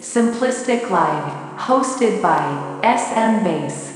Simplistic Live, hosted by SM Bass.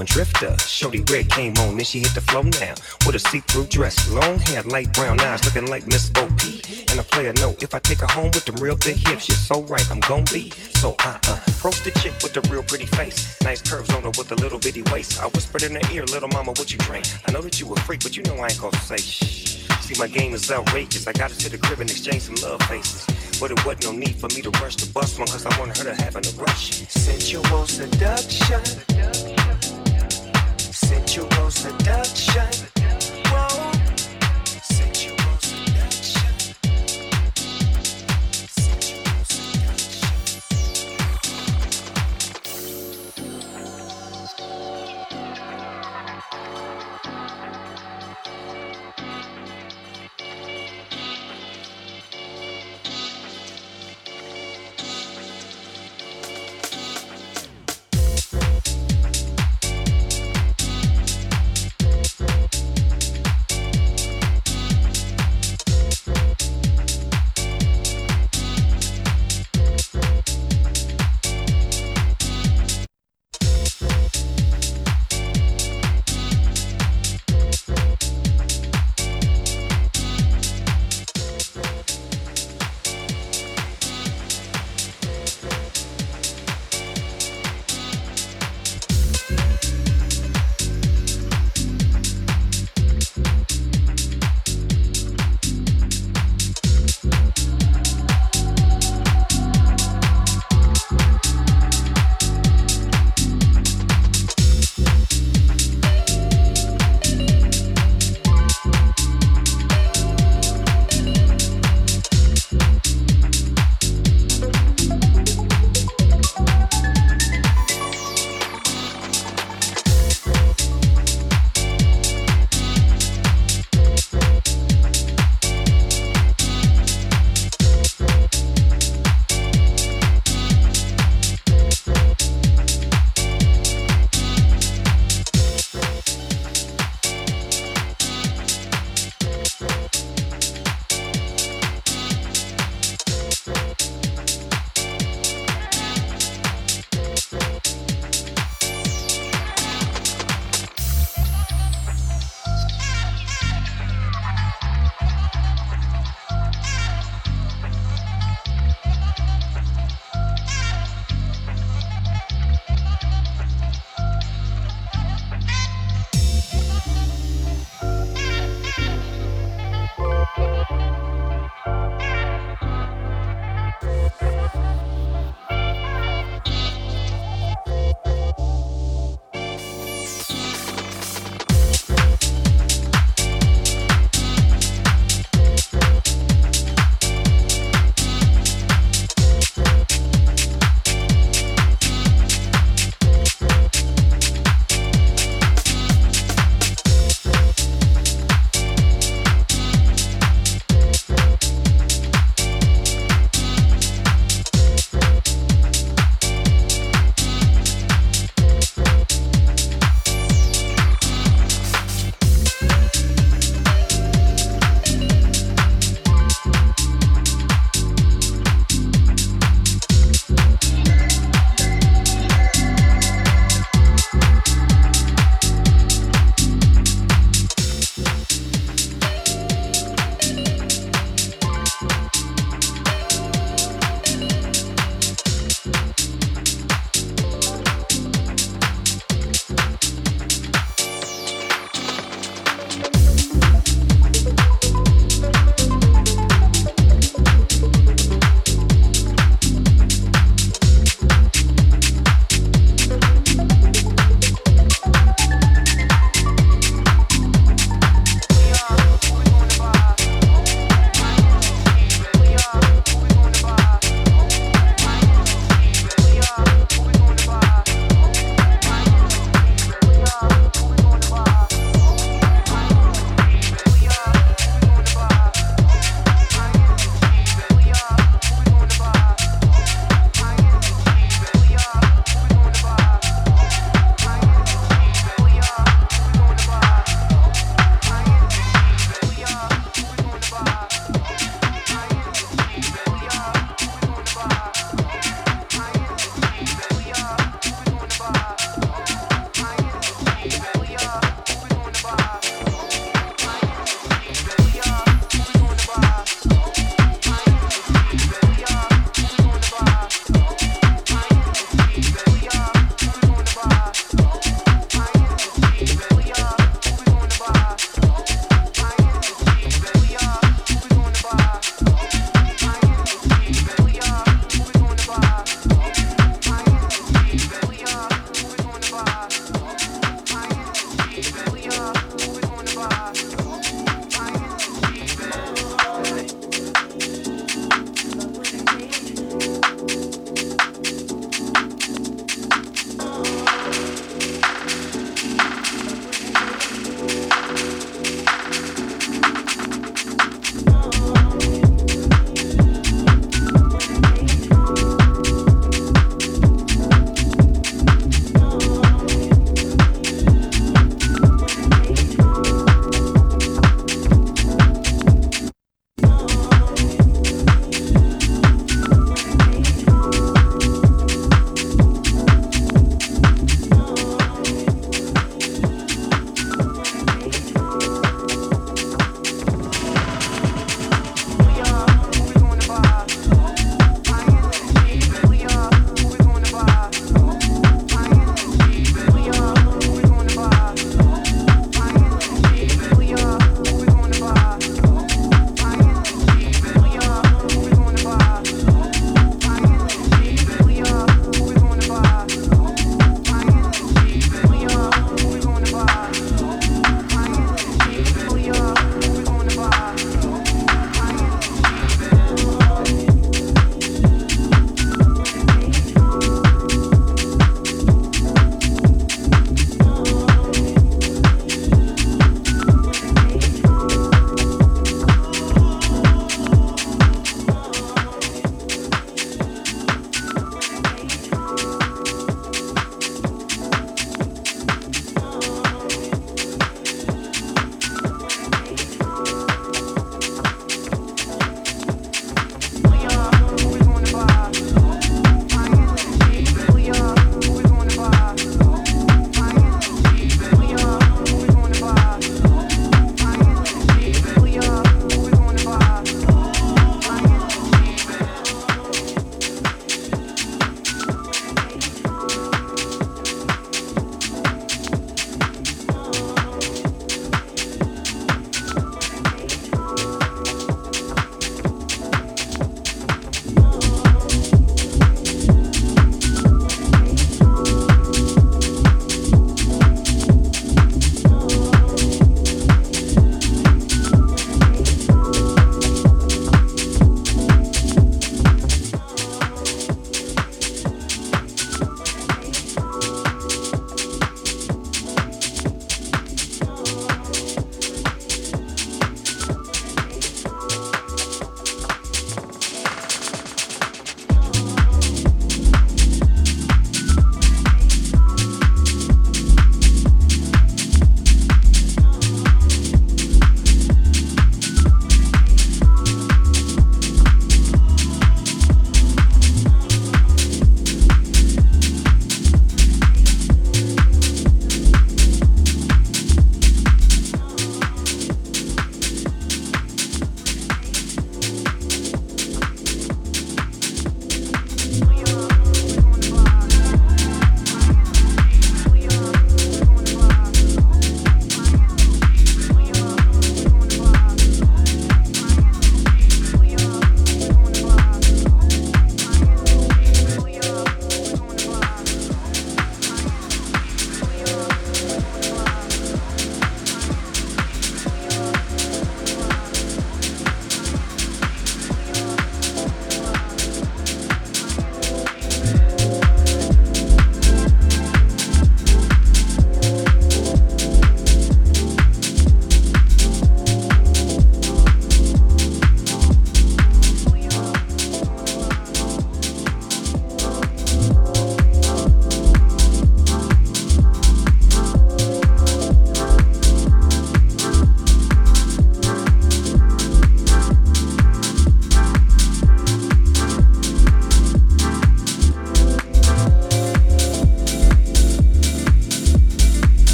When Drifter, Shorty Red came on, then she hit the flow now. With a see-through dress, long hair, light brown eyes, looking like Miss Peep. And I a note, if I take her home with them real big hips, she's so right, I'm gon' be. So I uh, approach the chick with the real pretty face. Nice curves on her with a little bitty waist. I whispered in her ear, little mama, what you drink? I know that you a freak, but you know I ain't gonna say shh. See, my game is outrageous. I got her to the crib and exchange some love faces. But it wasn't no need for me to rush the bus one, cause I wanted her to have an eruption. Sensual seduction. Sensual seduction.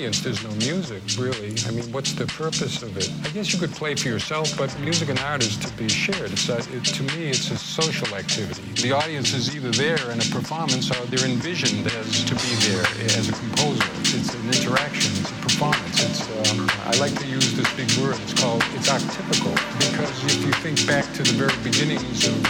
Audience, there's no music, really. I mean, what's the purpose of it? I guess you could play for yourself, but music and art is to be shared. It's a, it, to me, it's a social activity. The audience is either there in a performance or they're envisioned as to be there as a composer. It's an interaction. It's a performance. It's um, I like to use this big word. It's called it's archetypical because if you think back to the very beginnings of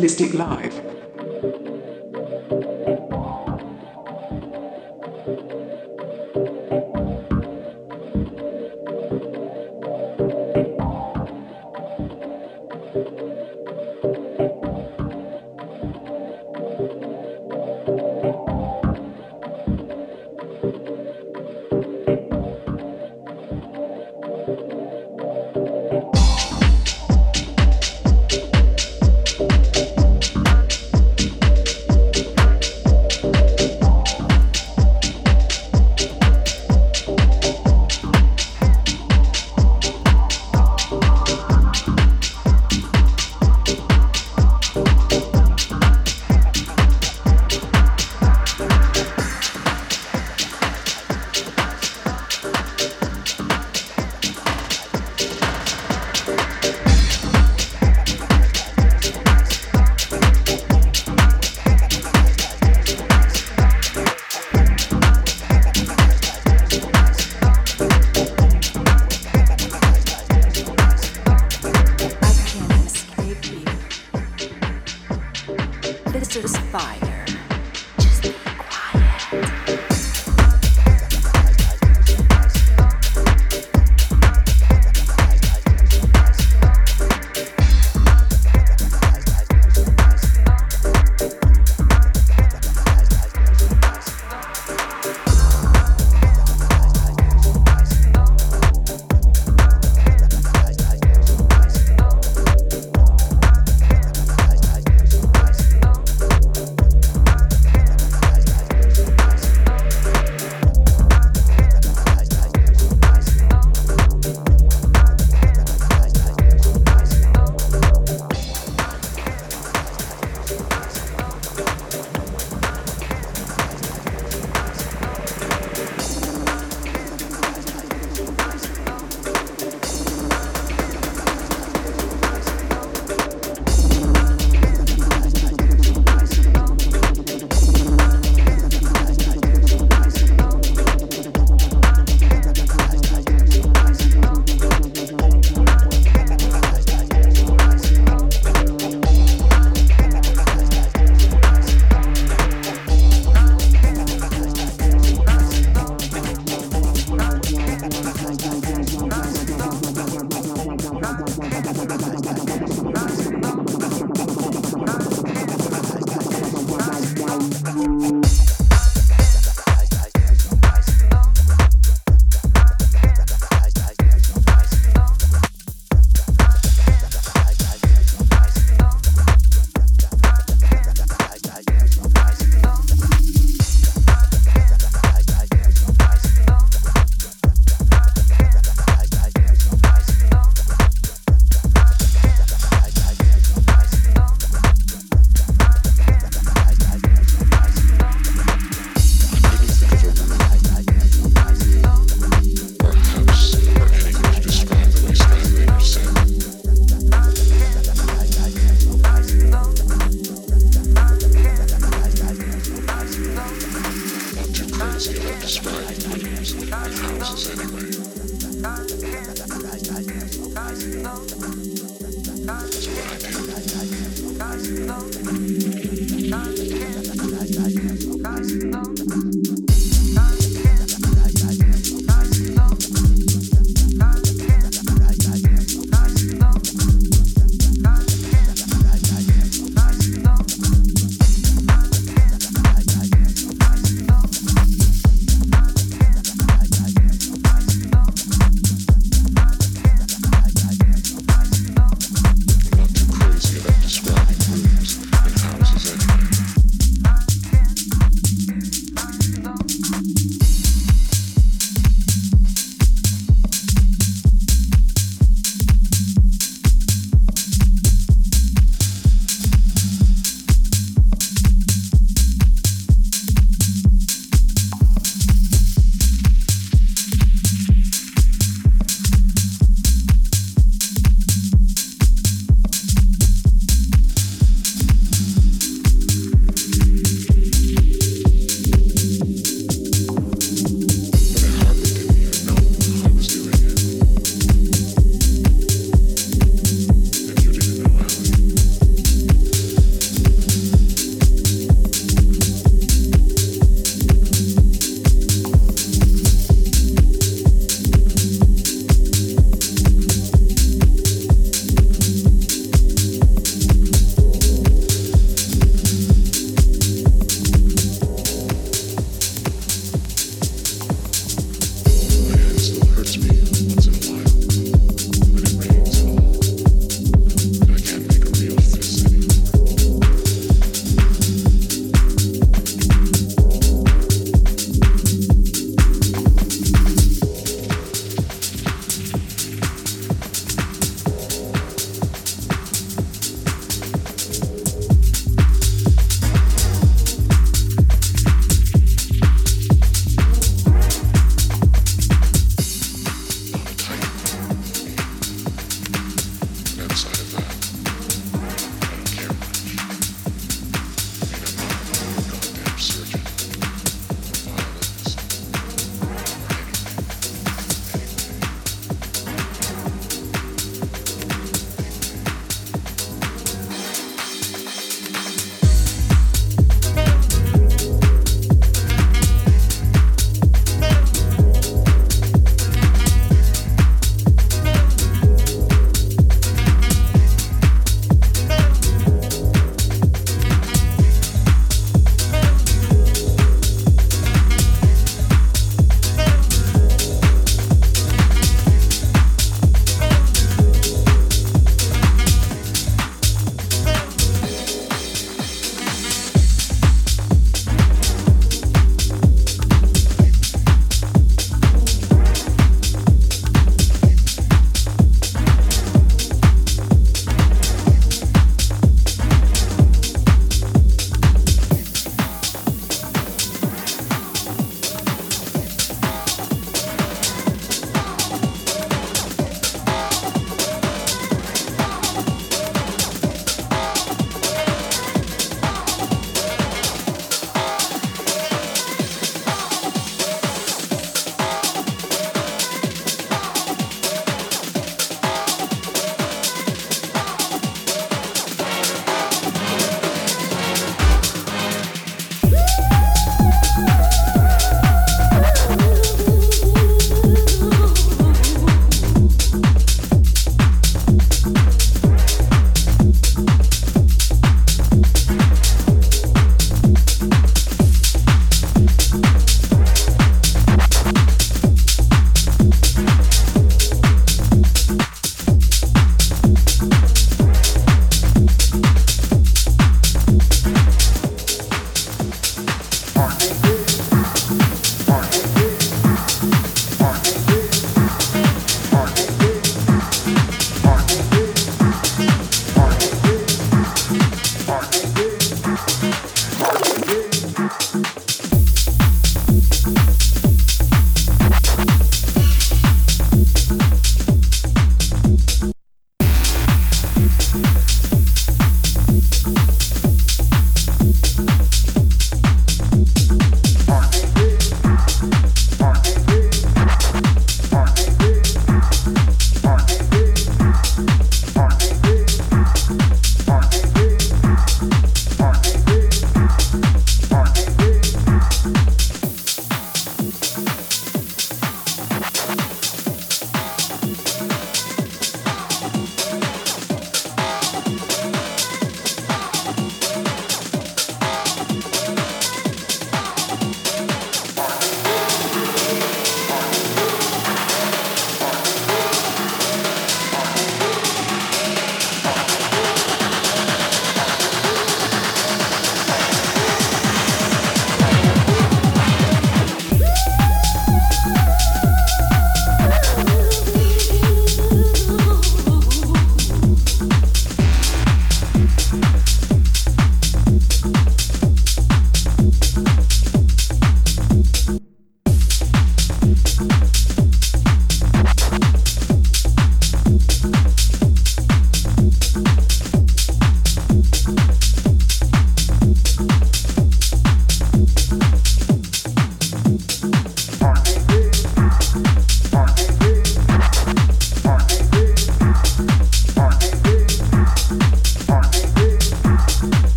Simplistic Live.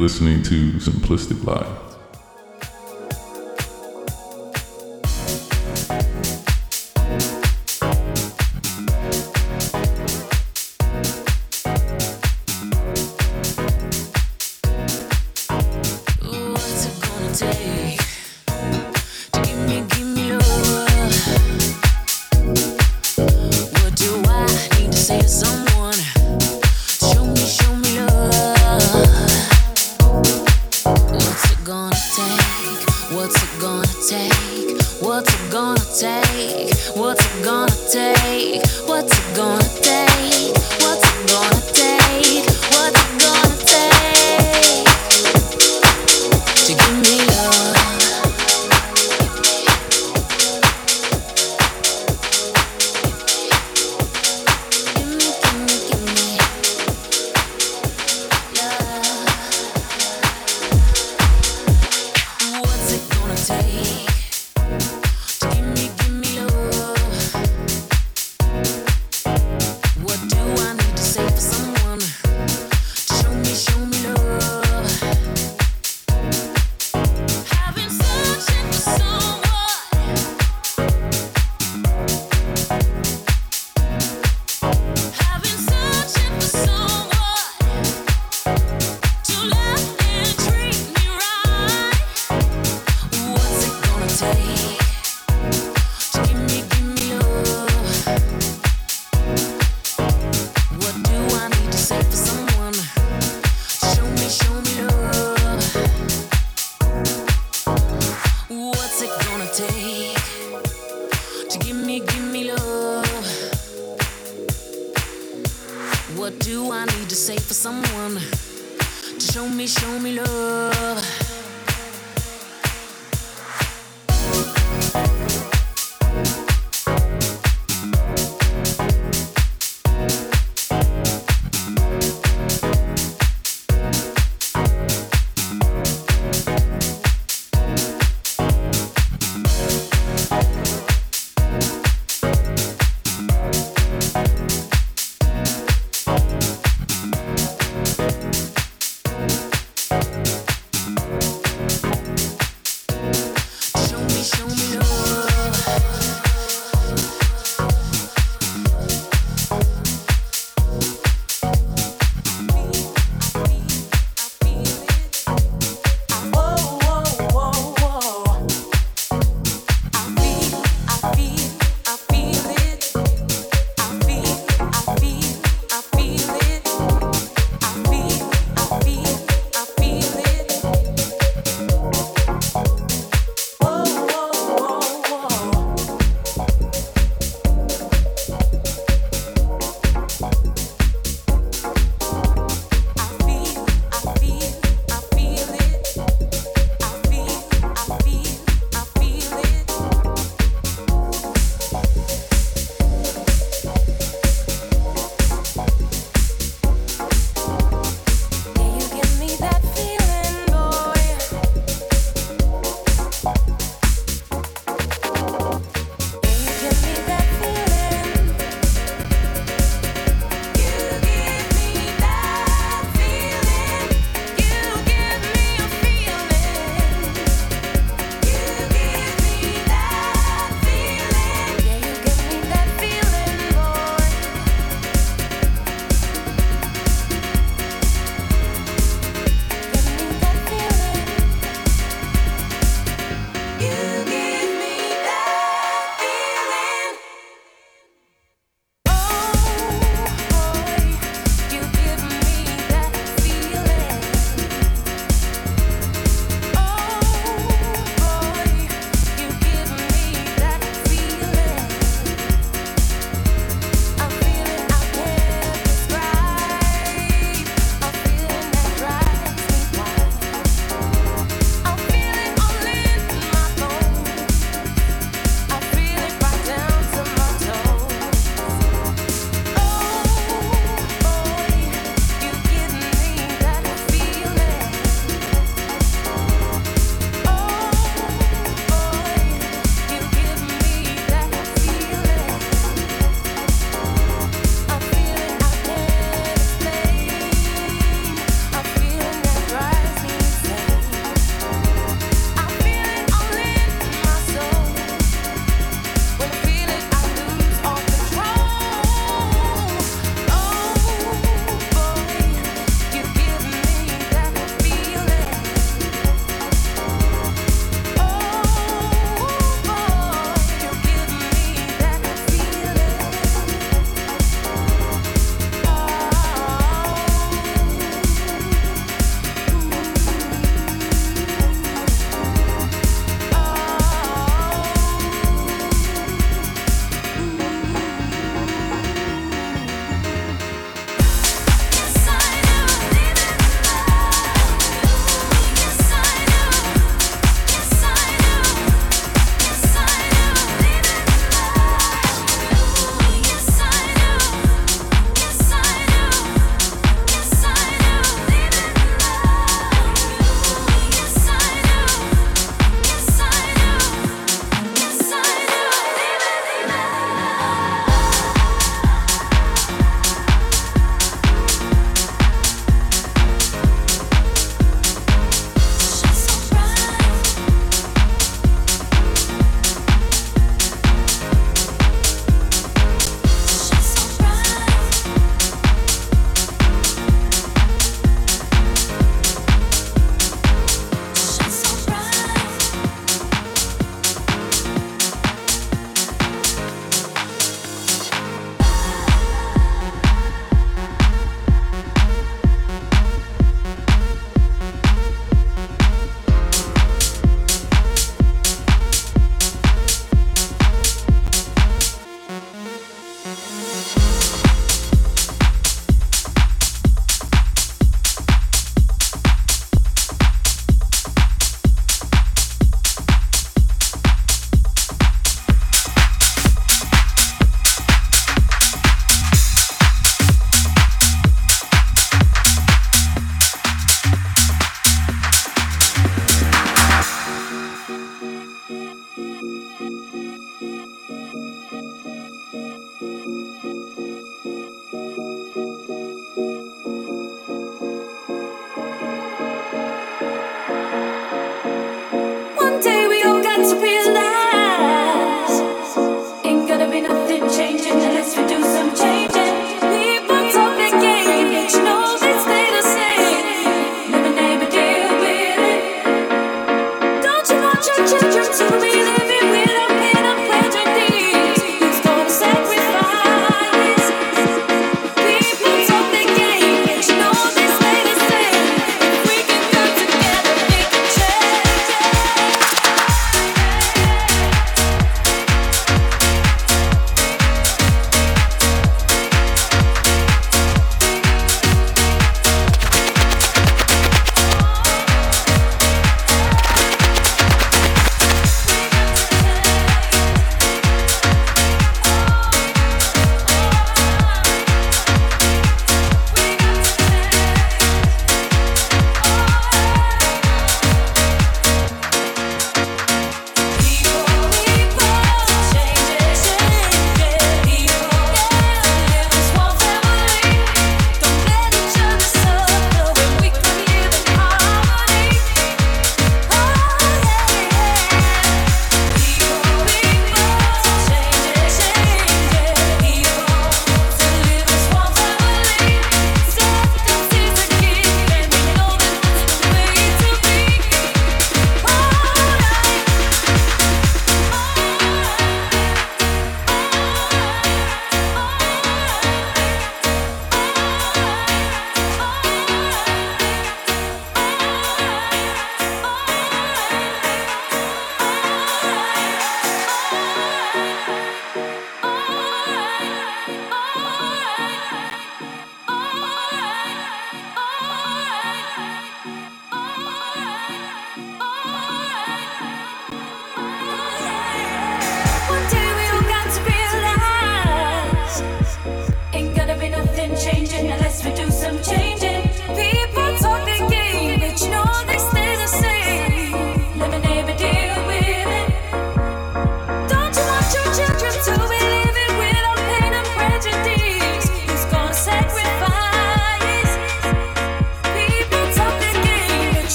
Listening to Simplistic Live.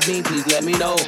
Please let me know.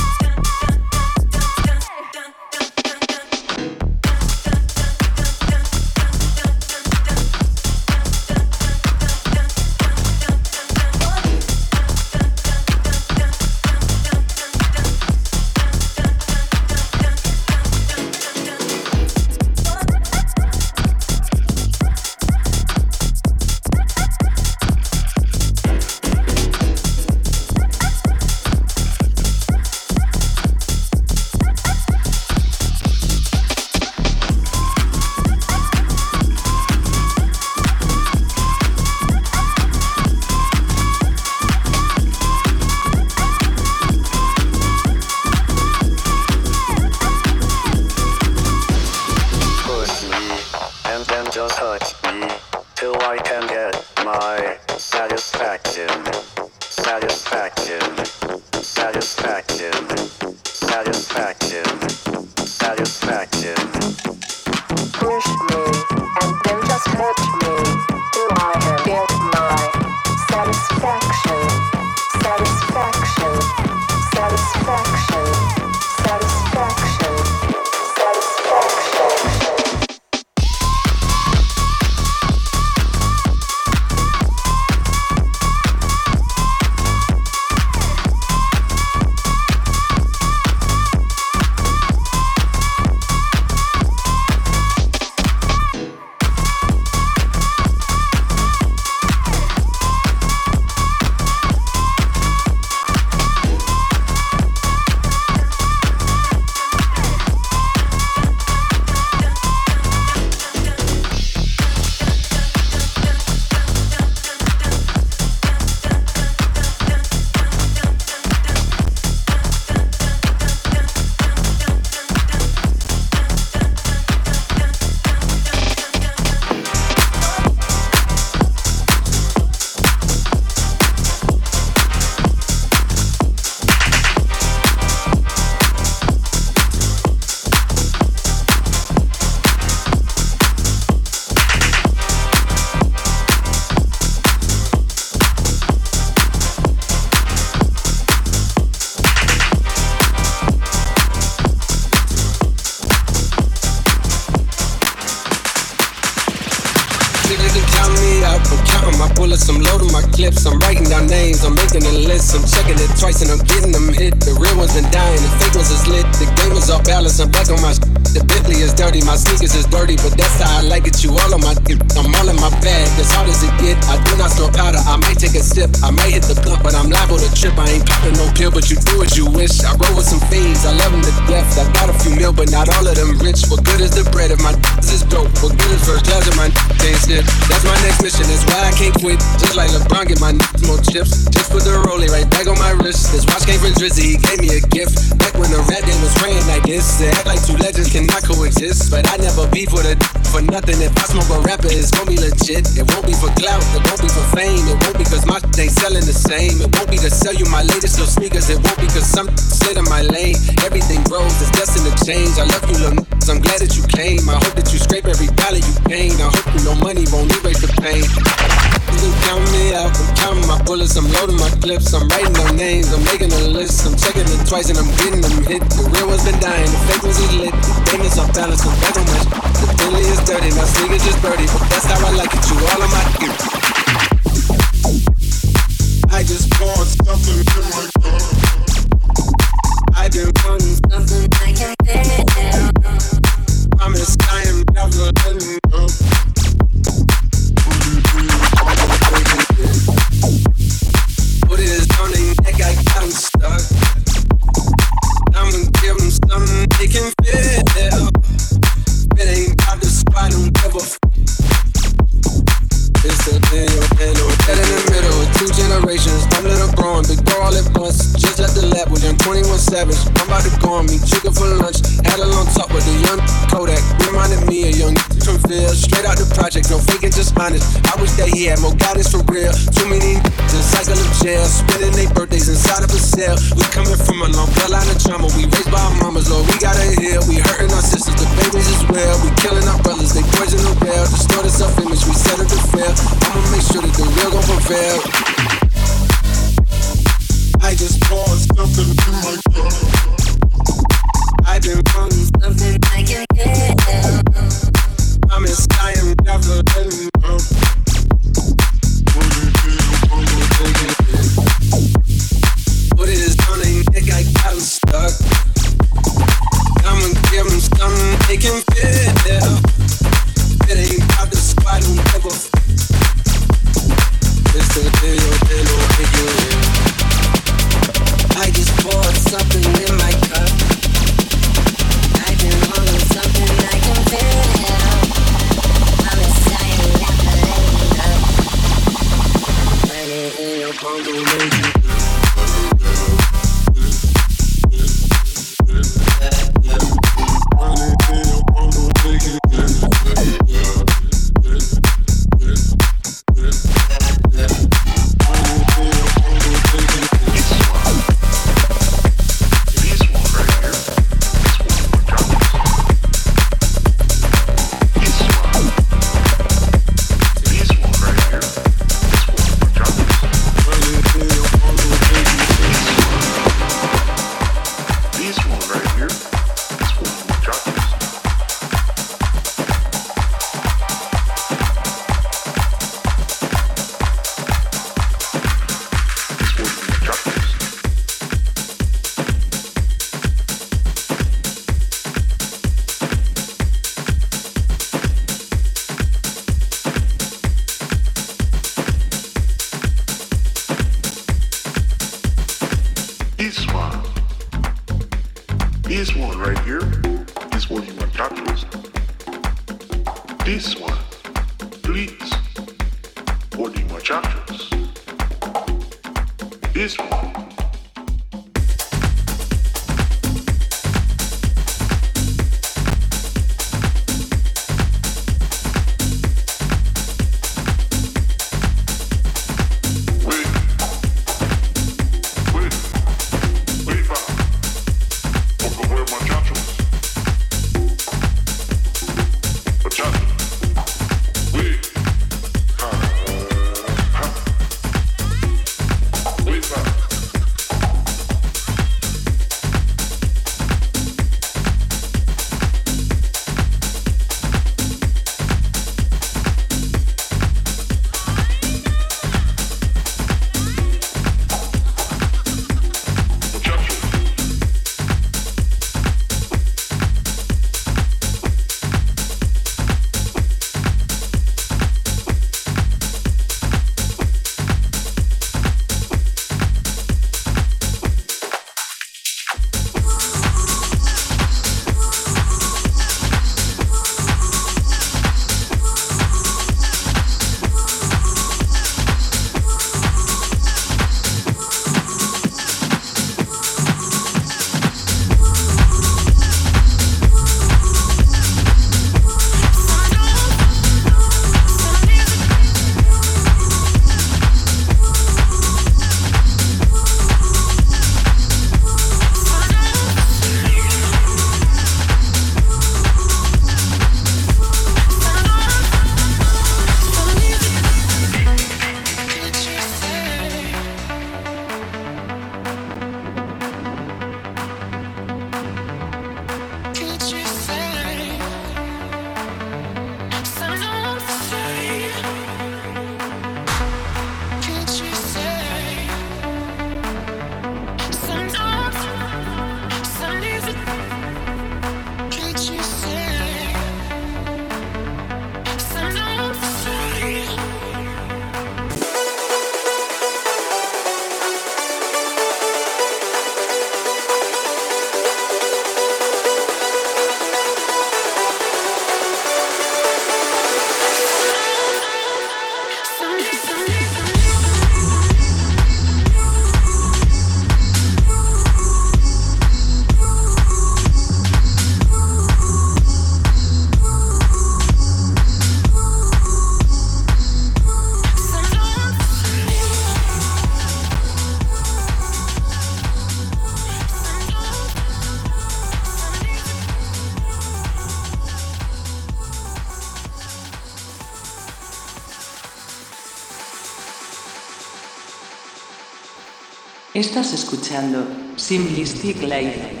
Estás escuchando Simplistic Live.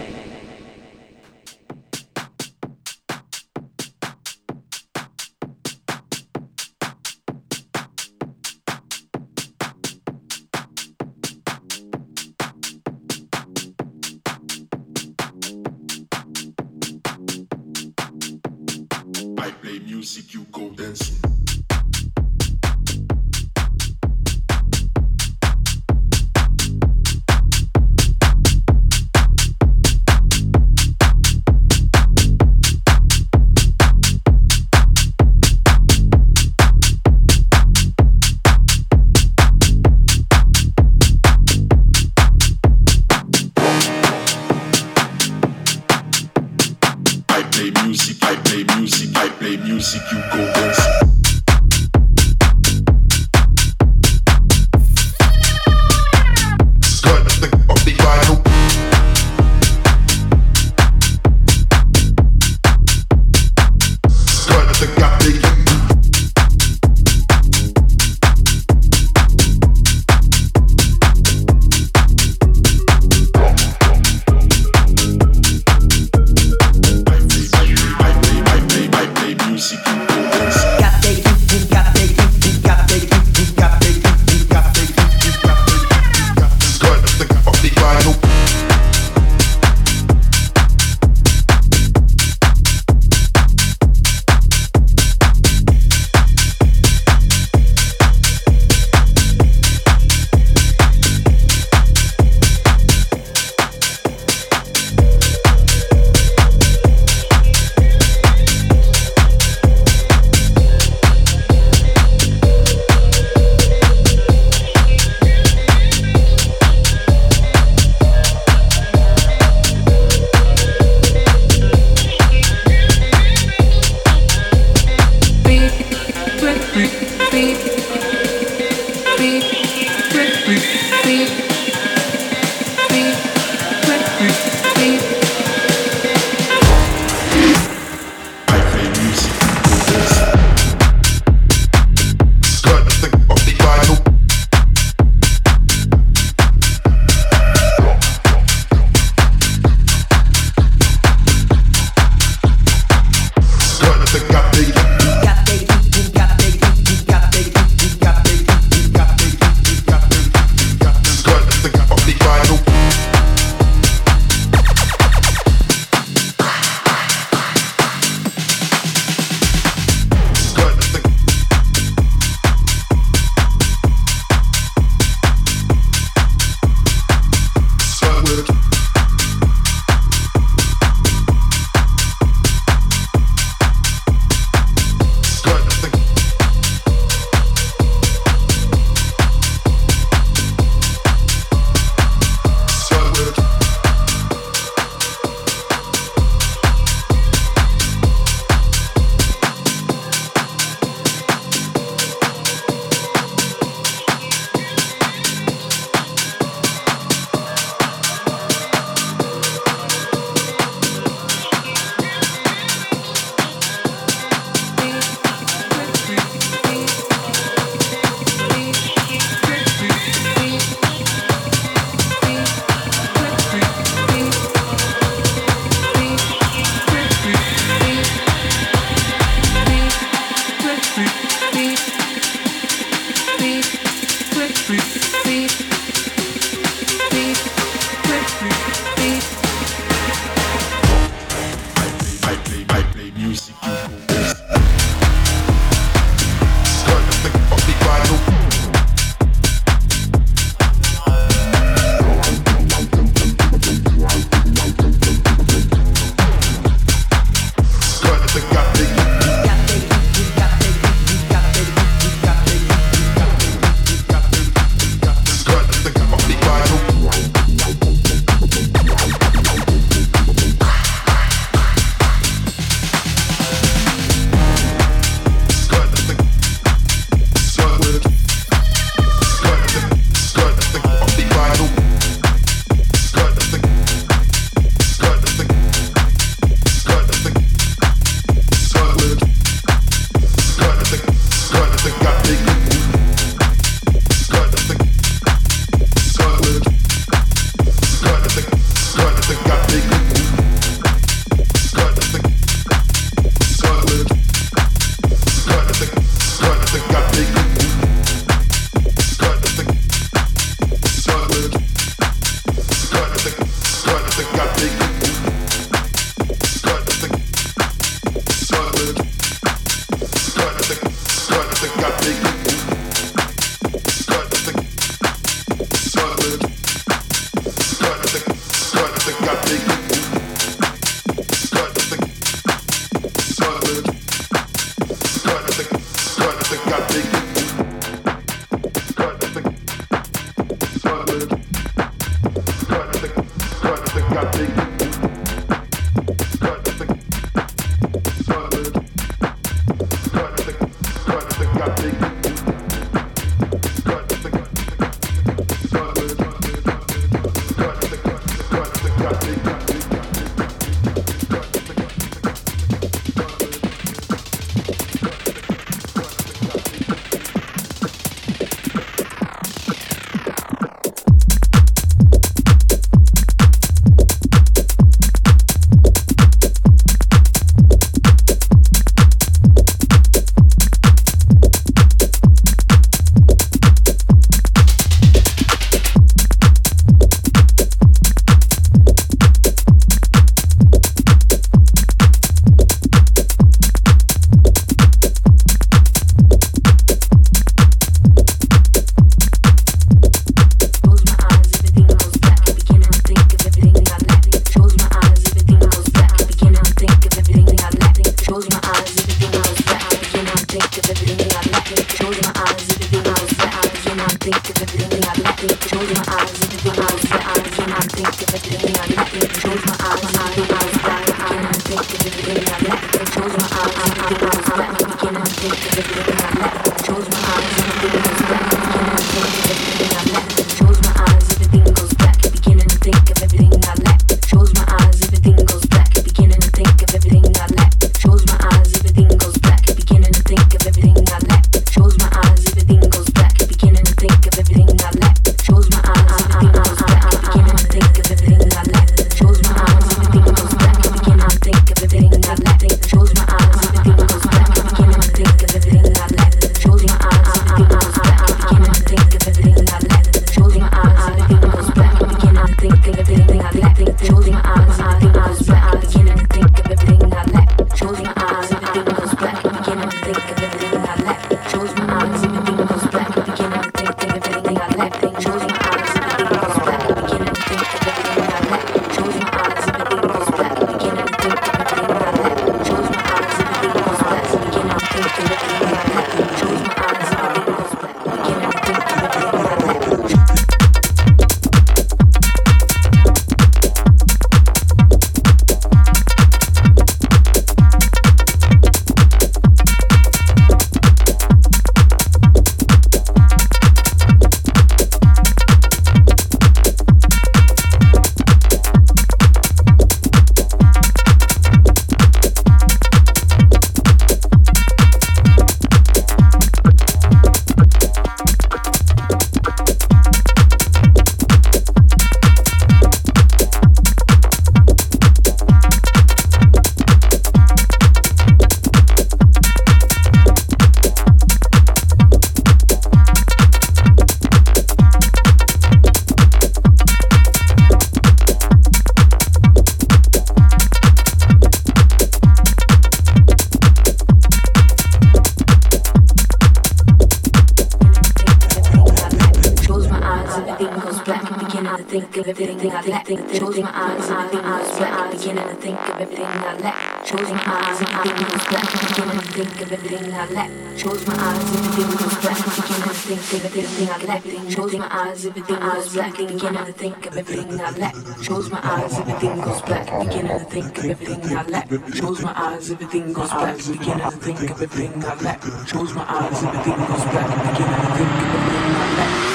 I lack. Close my eyes, goes black. Beginning to think of everything I lack. Close my eyes, everything goes black. Beginning to think of everything I lack. Close my eyes, everything goes black. Beginning to think of everything I lack. Close my eyes, everything goes black. Beginning to think of everything I lack. Close my eyes, everything goes black. Beginning to think of everything I lack. Close my eyes, everything goes black. Beginning to think of everything I lack. Close my eyes, everything goes black. Beginning to think of everything I lack.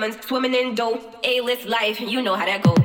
diamonds, swimming in dope, A-list life. You know how that goes.